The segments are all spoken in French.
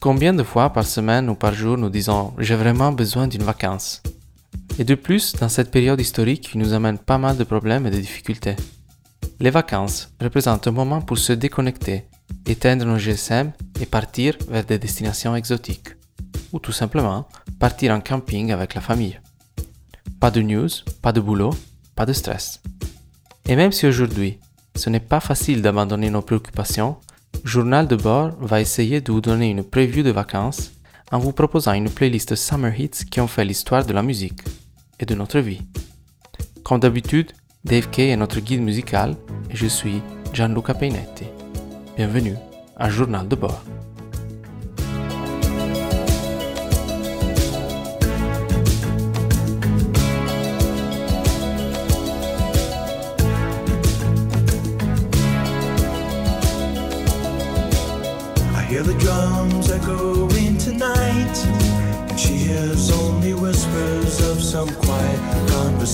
Combien de fois par semaine ou par jour nous disons j'ai vraiment besoin d'une vacance? Et de plus, dans cette période historique qui nous amène pas mal de problèmes et de difficultés. Les vacances représentent un moment pour se déconnecter, éteindre nos GSM et partir vers des destinations exotiques. Ou tout simplement partir en camping avec la famille. Pas de news, pas de boulot, pas de stress. Et même si aujourd'hui, ce n'est pas facile d'abandonner nos préoccupations, Journal de bord va essayer de vous donner une preview de vacances en vous proposant une playlist Summer Hits qui ont fait l'histoire de la musique et de notre vie. Comme d'habitude, Dave Kay est notre guide musical et je suis Gianluca Peinetti. Bienvenue à Journal de bord.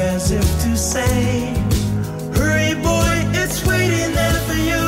as if to say, Hurry, boy, it's waiting there for you.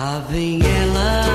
Lá vem ela.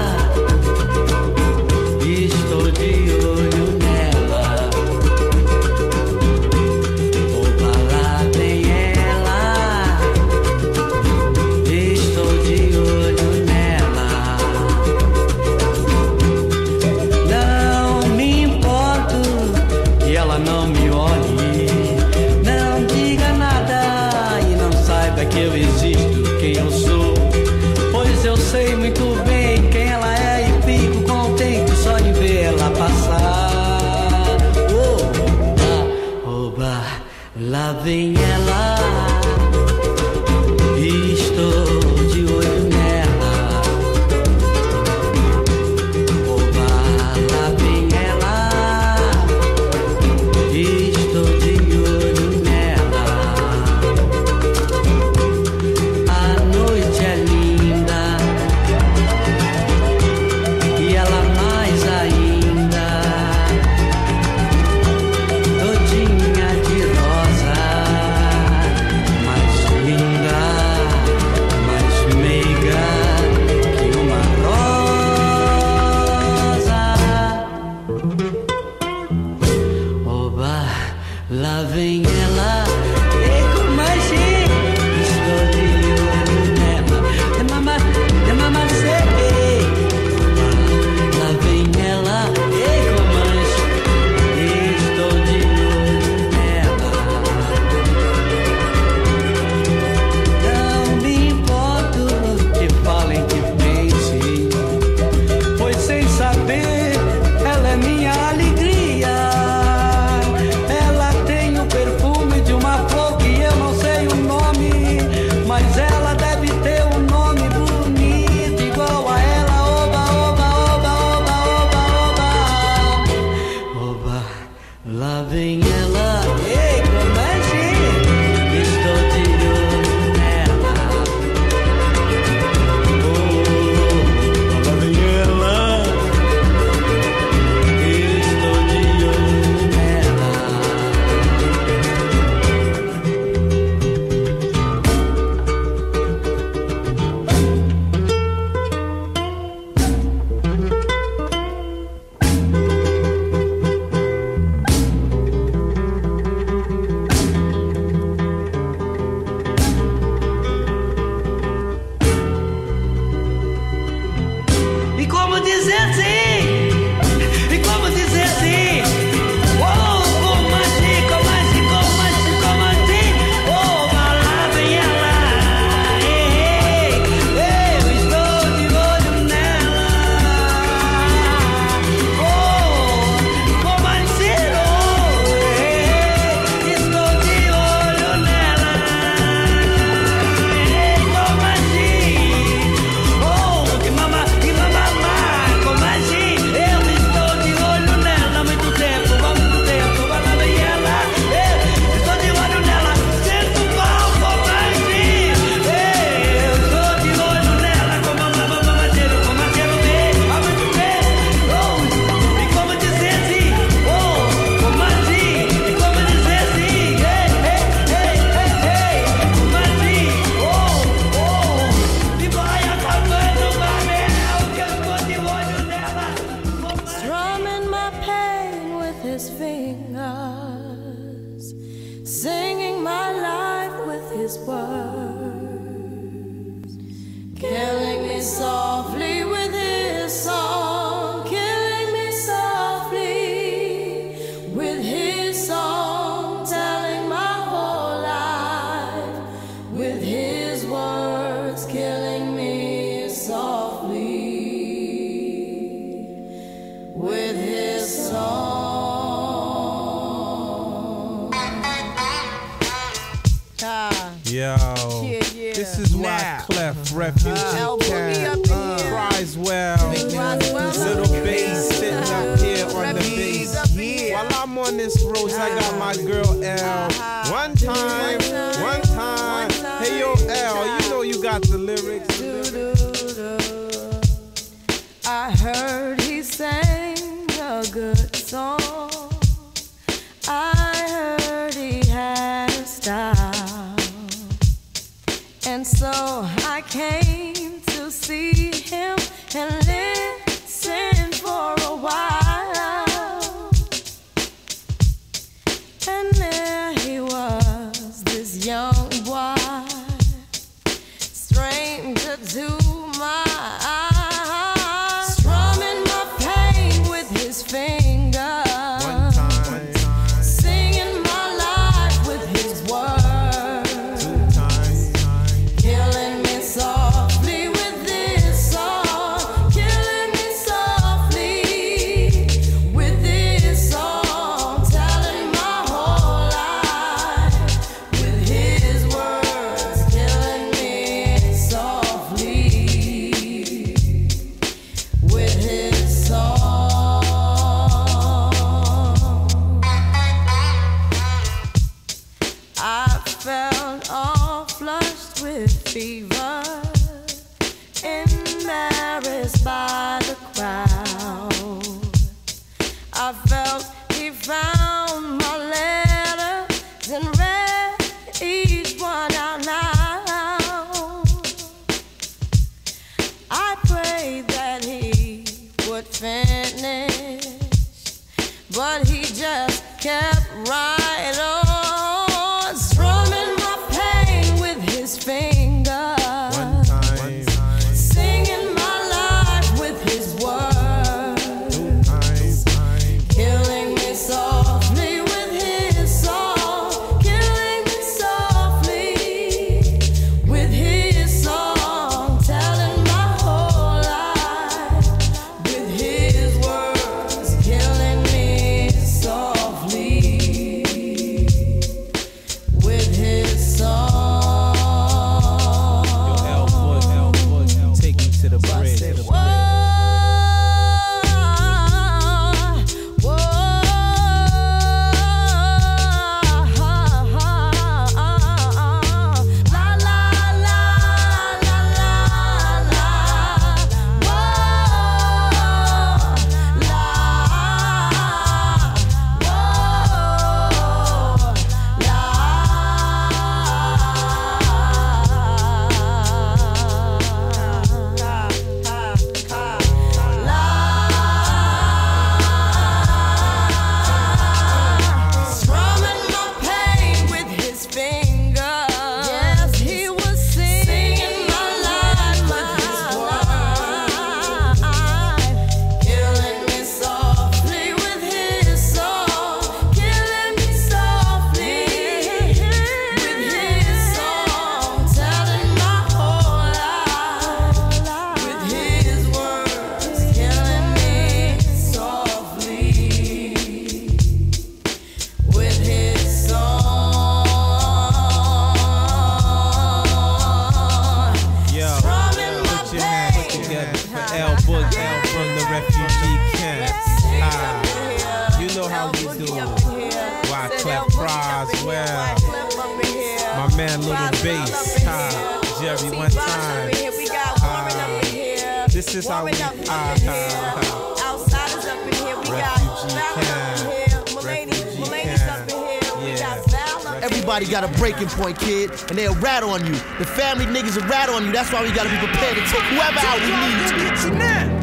and they'll rat on you. The family niggas will rat on you. That's why we gotta be prepared to take whoever out we need to.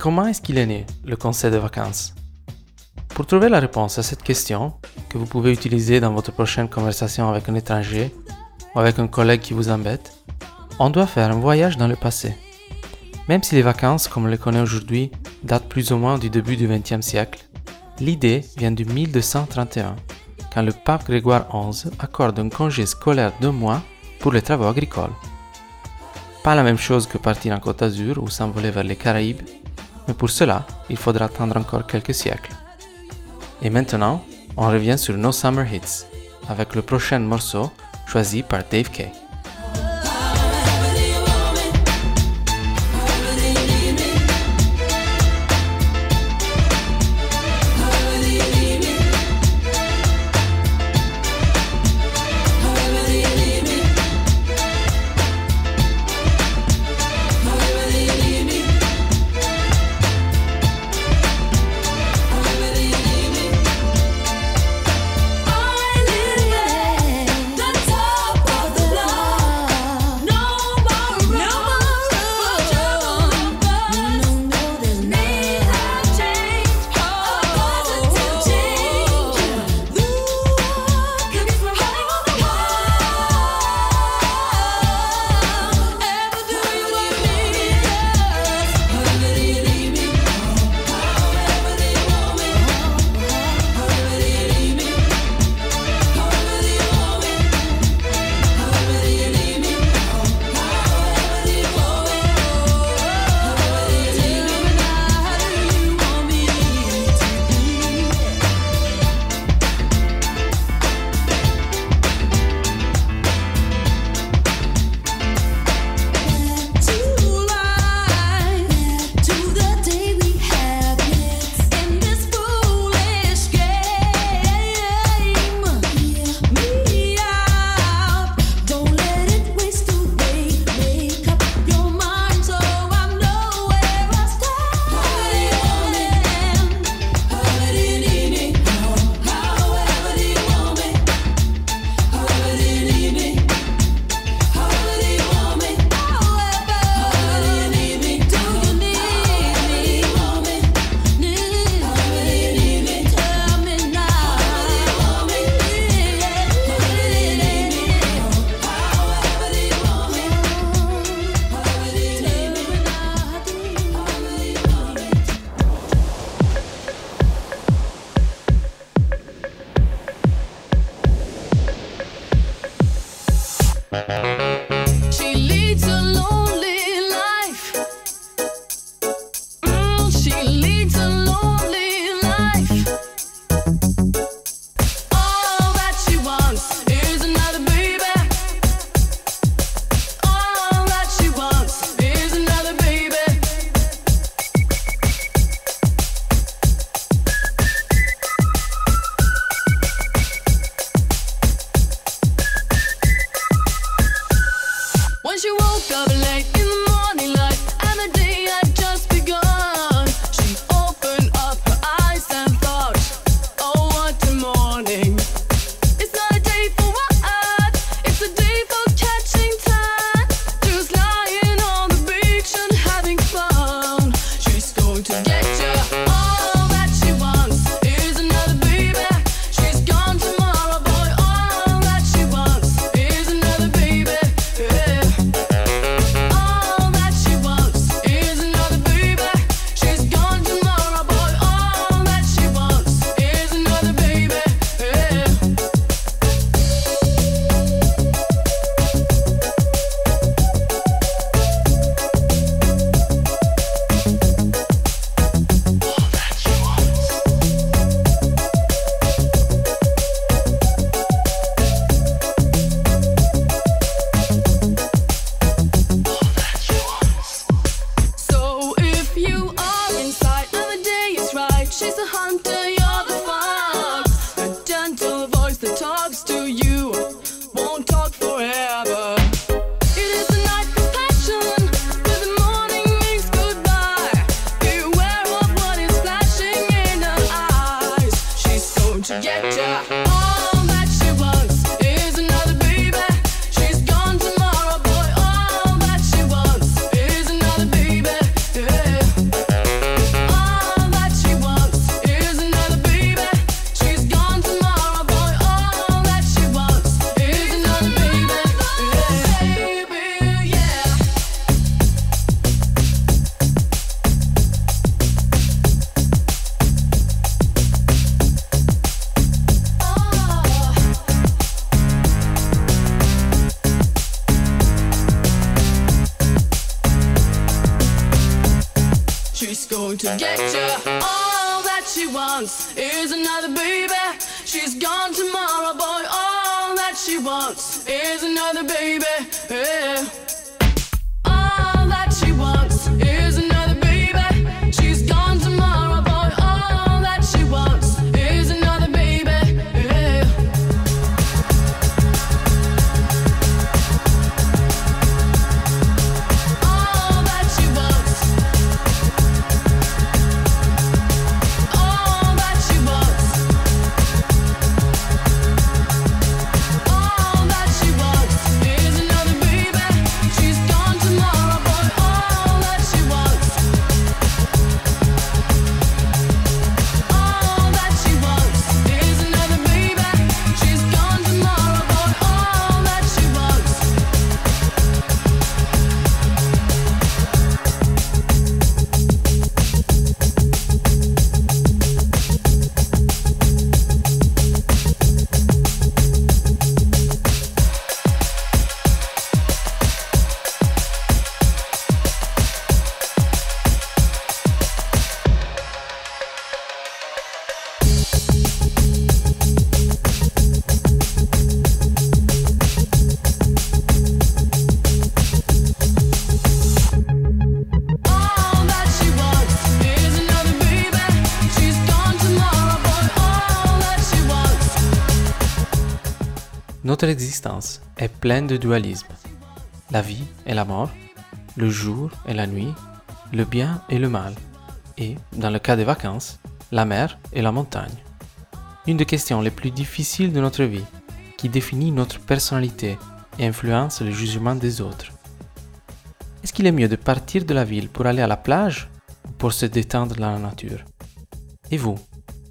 comment est-ce qu'il est né, le concept de vacances? Pour trouver la réponse à cette question, que vous pouvez utiliser dans votre prochaine conversation avec un étranger ou avec un collègue qui vous embête, on doit faire un voyage dans le passé. Même si les vacances, comme on les connaît aujourd'hui, datent plus ou moins du début du XXe siècle, l'idée vient de 1231, quand le pape Grégoire XI accorde un congé scolaire de mois pour les travaux agricoles. Pas la même chose que partir en Côte d'Azur ou s'envoler vers les Caraïbes mais pour cela, il faudra attendre encore quelques siècles. Et maintenant, on revient sur No Summer Hits, avec le prochain morceau choisi par Dave Kay. bounce. Here's another baby. Yeah. Notre existence est pleine de dualisme. La vie et la mort, le jour et la nuit, le bien et le mal, et, dans le cas des vacances, la mer et la montagne. Une des questions les plus difficiles de notre vie, qui définit notre personnalité et influence le jugement des autres. Est-ce qu'il est mieux de partir de la ville pour aller à la plage ou pour se détendre dans la nature? Et vous,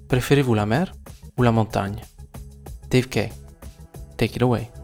préférez-vous la mer ou la montagne? Dave Kay. Take it away.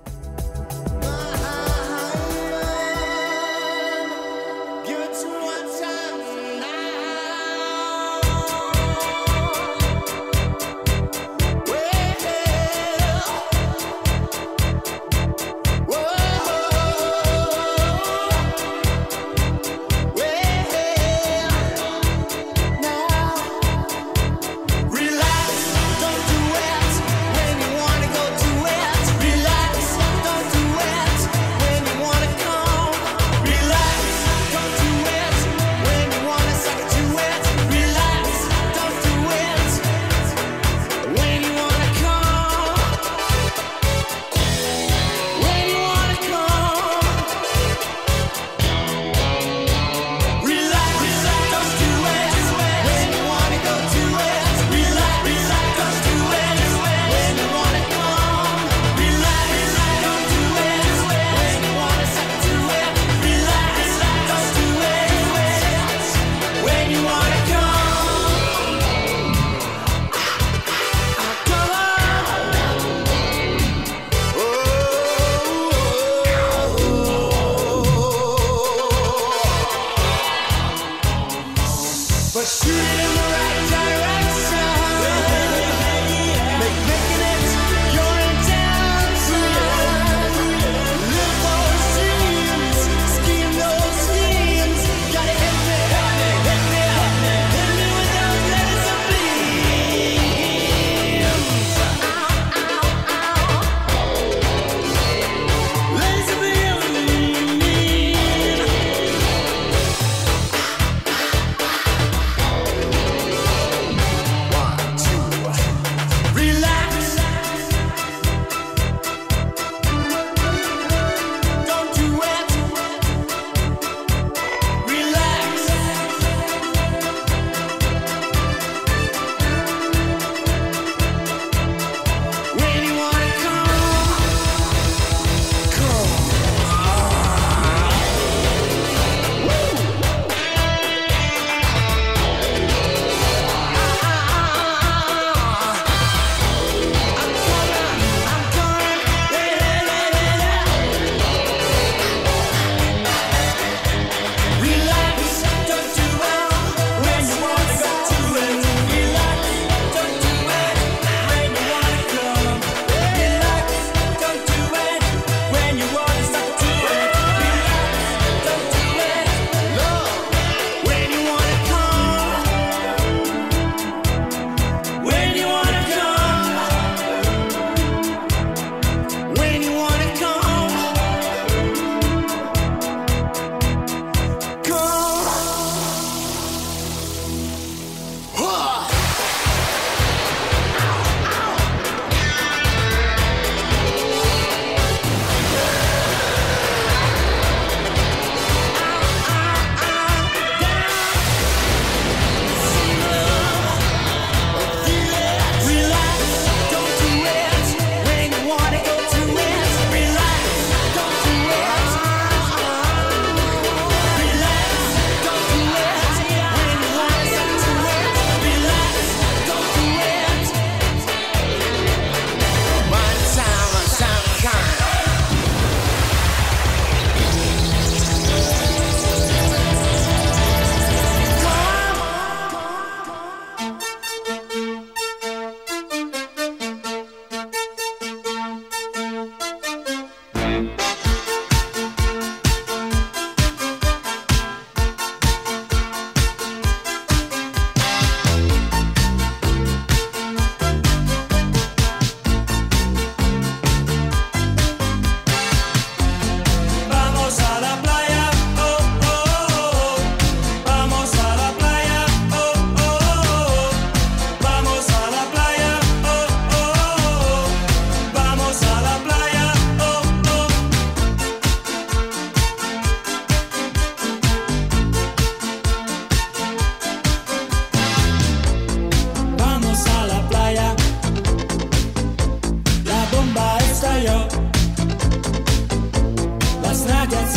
I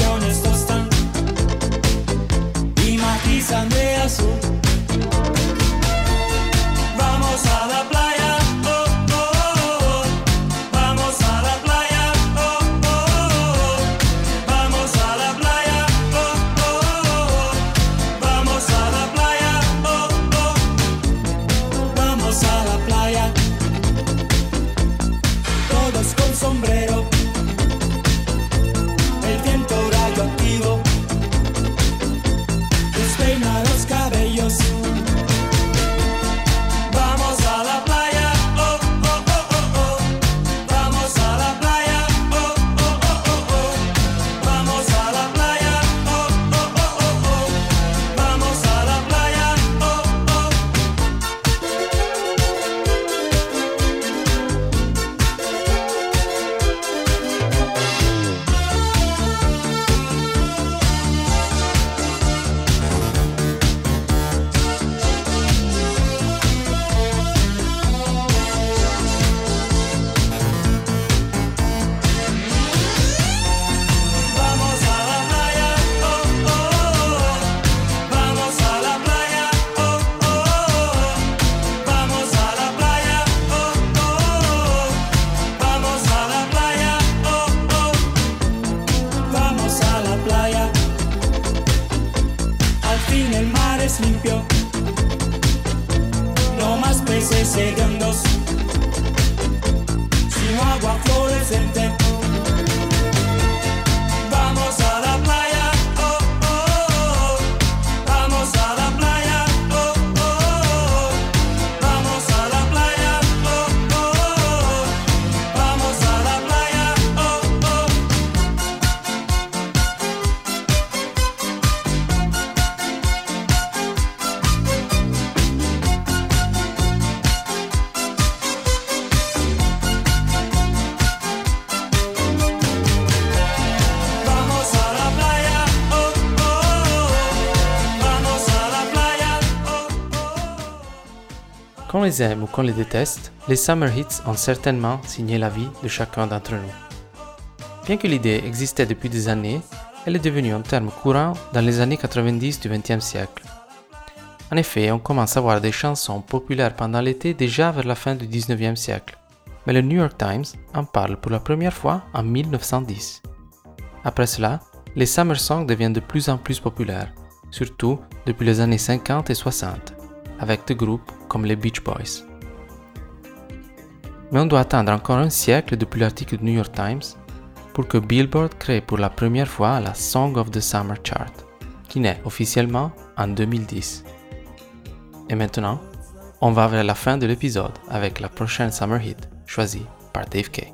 les aime ou qu'on les déteste, les Summer Hits ont certainement signé la vie de chacun d'entre nous. Bien que l'idée existait depuis des années, elle est devenue un terme courant dans les années 90 du XXe siècle. En effet, on commence à voir des chansons populaires pendant l'été déjà vers la fin du XIXe siècle, mais le New York Times en parle pour la première fois en 1910. Après cela, les summer songs deviennent de plus en plus populaires, surtout depuis les années 50 et 60, avec des groupes comme les Beach Boys. Mais on doit attendre encore un siècle depuis l'article du New York Times pour que Billboard crée pour la première fois la Song of the Summer Chart, qui naît officiellement en 2010. Et maintenant, on va vers la fin de l'épisode avec la prochaine Summer Hit choisie par Dave Kay.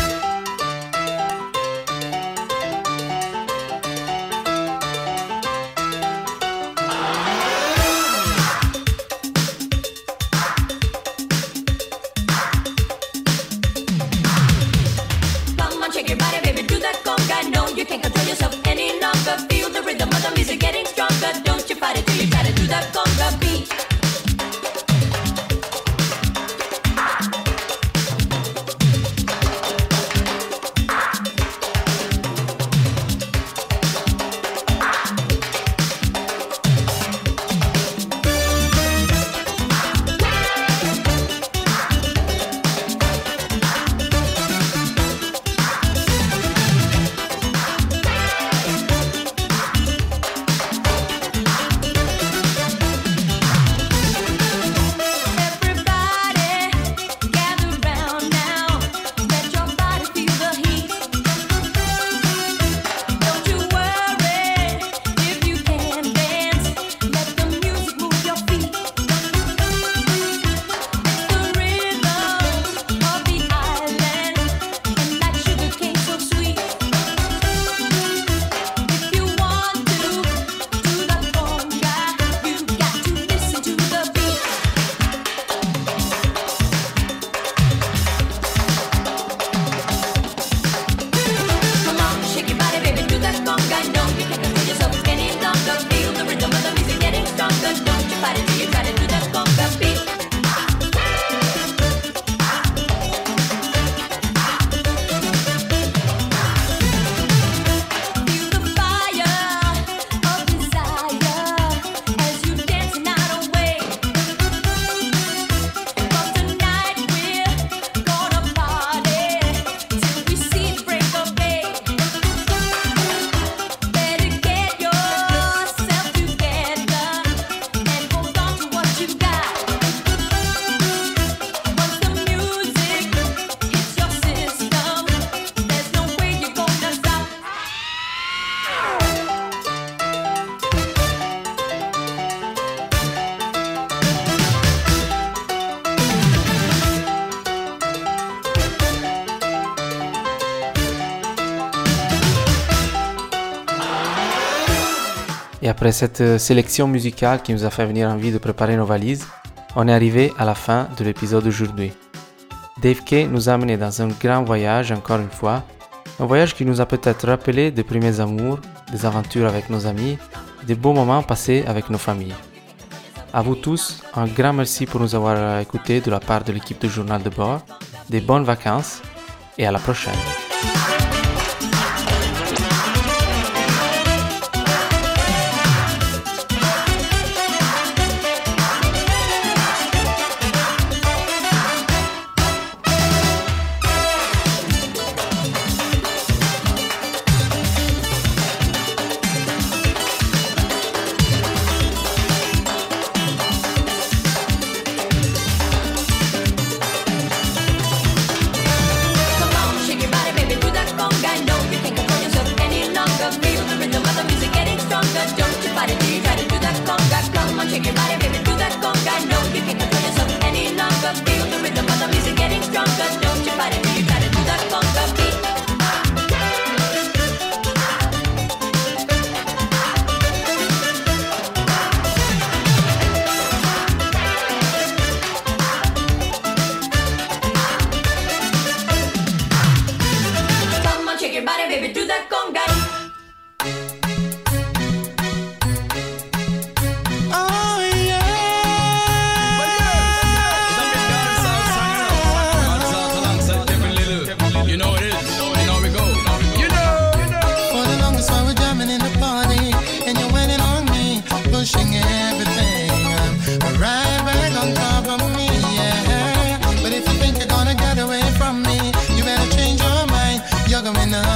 cette euh, sélection musicale qui nous a fait venir envie de préparer nos valises, on est arrivé à la fin de l'épisode d'aujourd'hui. Dave Kay nous a amené dans un grand voyage encore une fois, un voyage qui nous a peut-être rappelé des premiers amours, des aventures avec nos amis, des beaux moments passés avec nos familles. À vous tous, un grand merci pour nous avoir euh, écoutés de la part de l'équipe de Journal de bord, des bonnes vacances et à la prochaine. coming up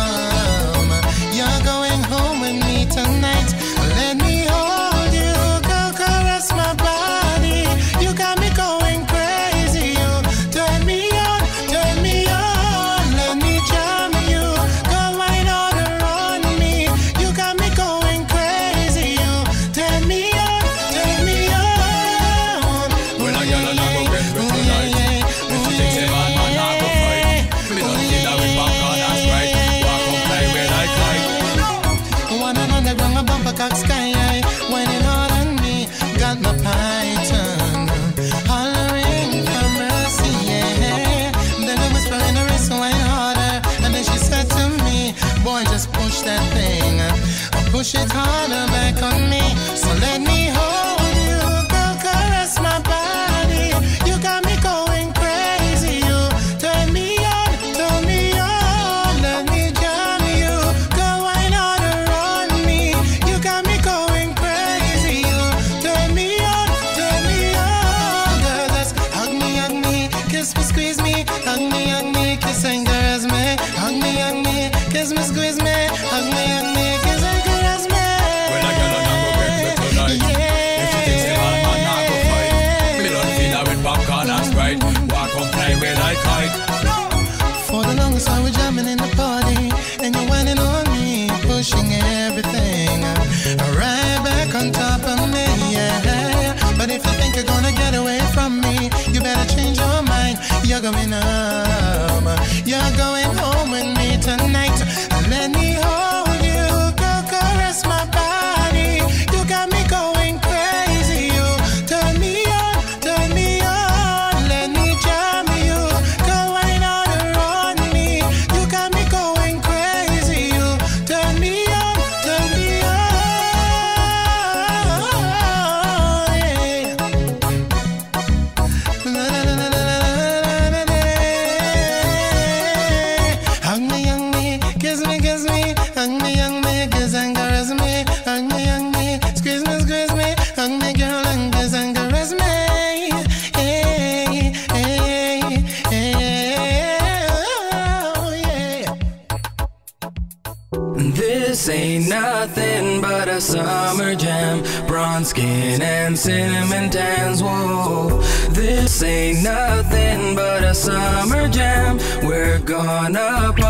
gonna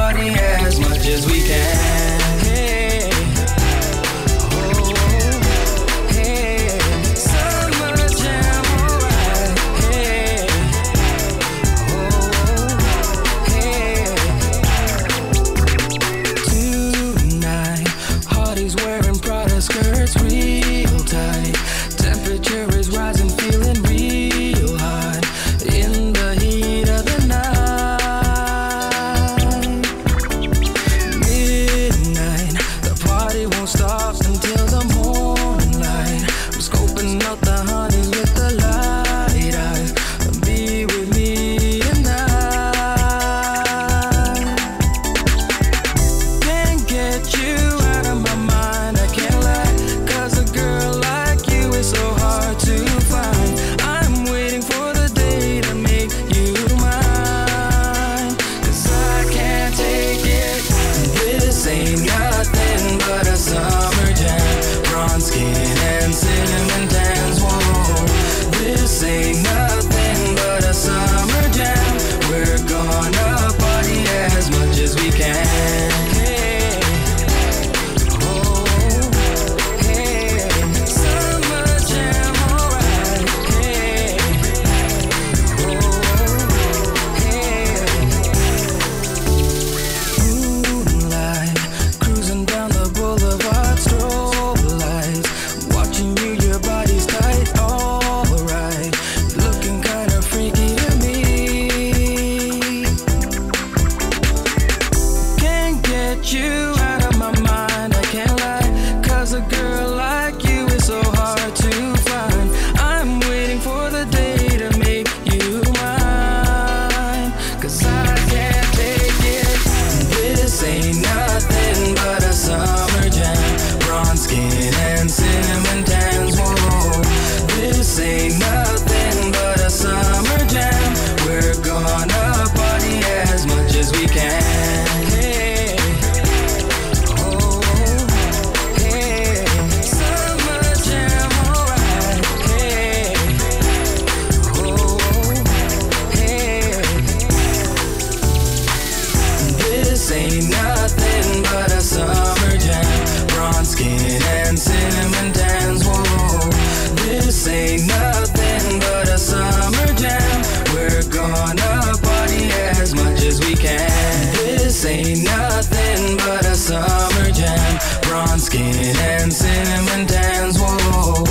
Skin and cinnamon dance, whoa.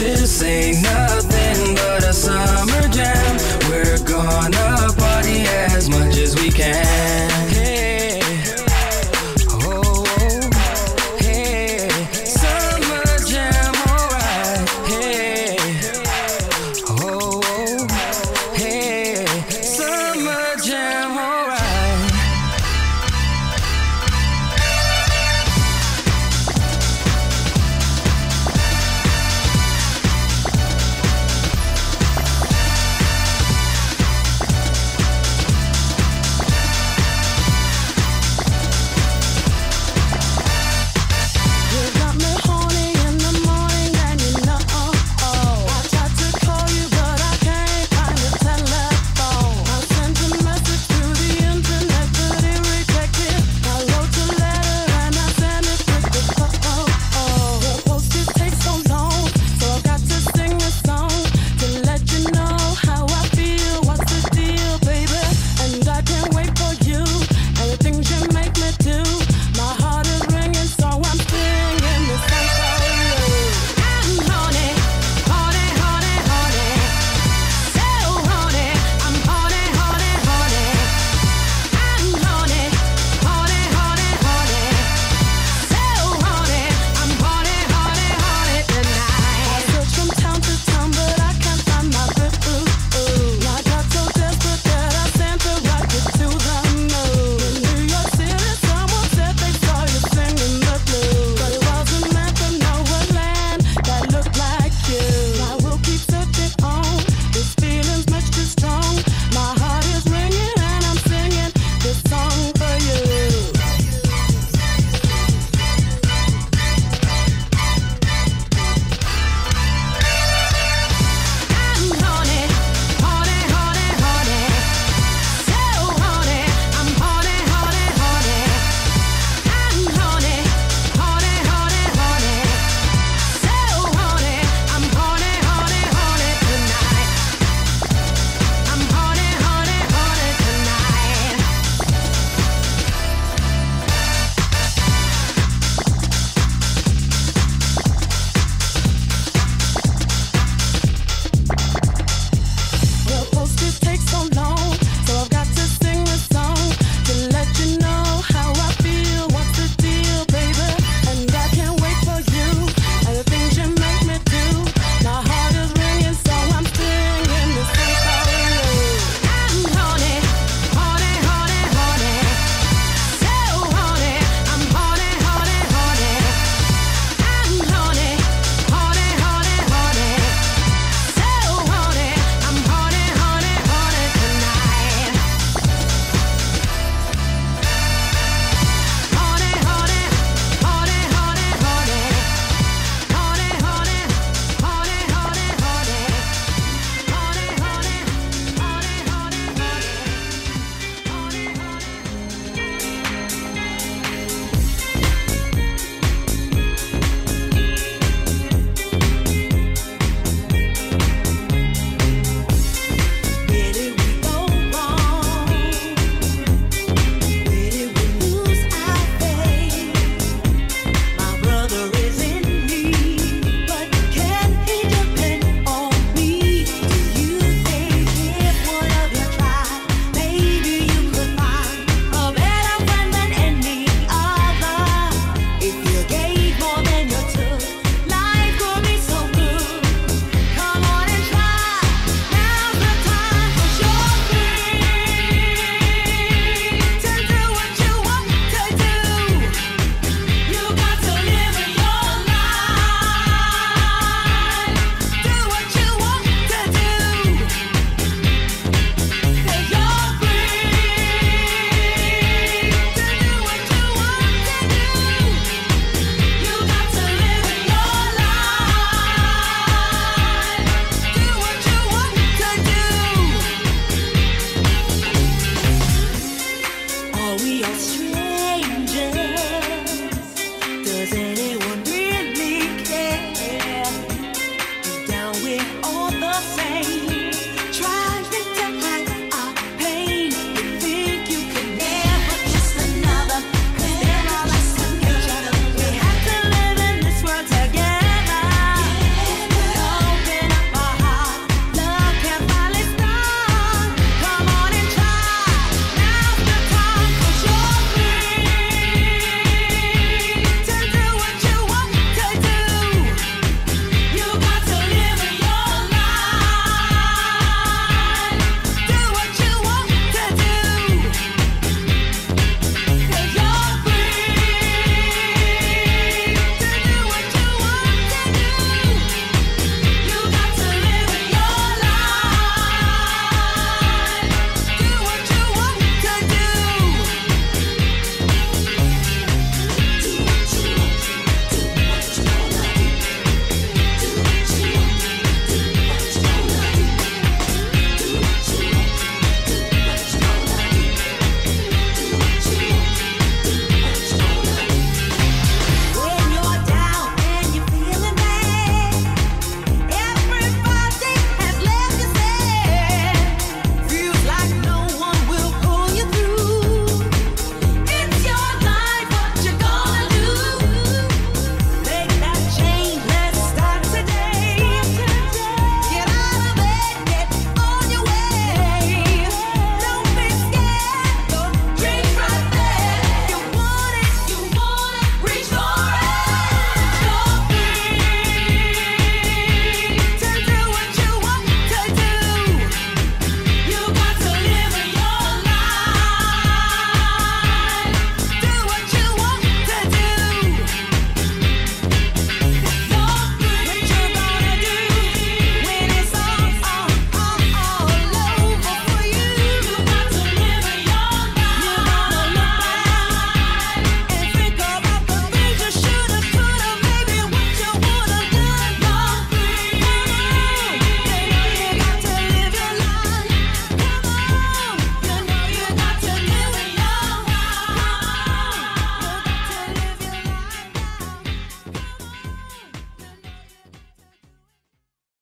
This ain't nothing.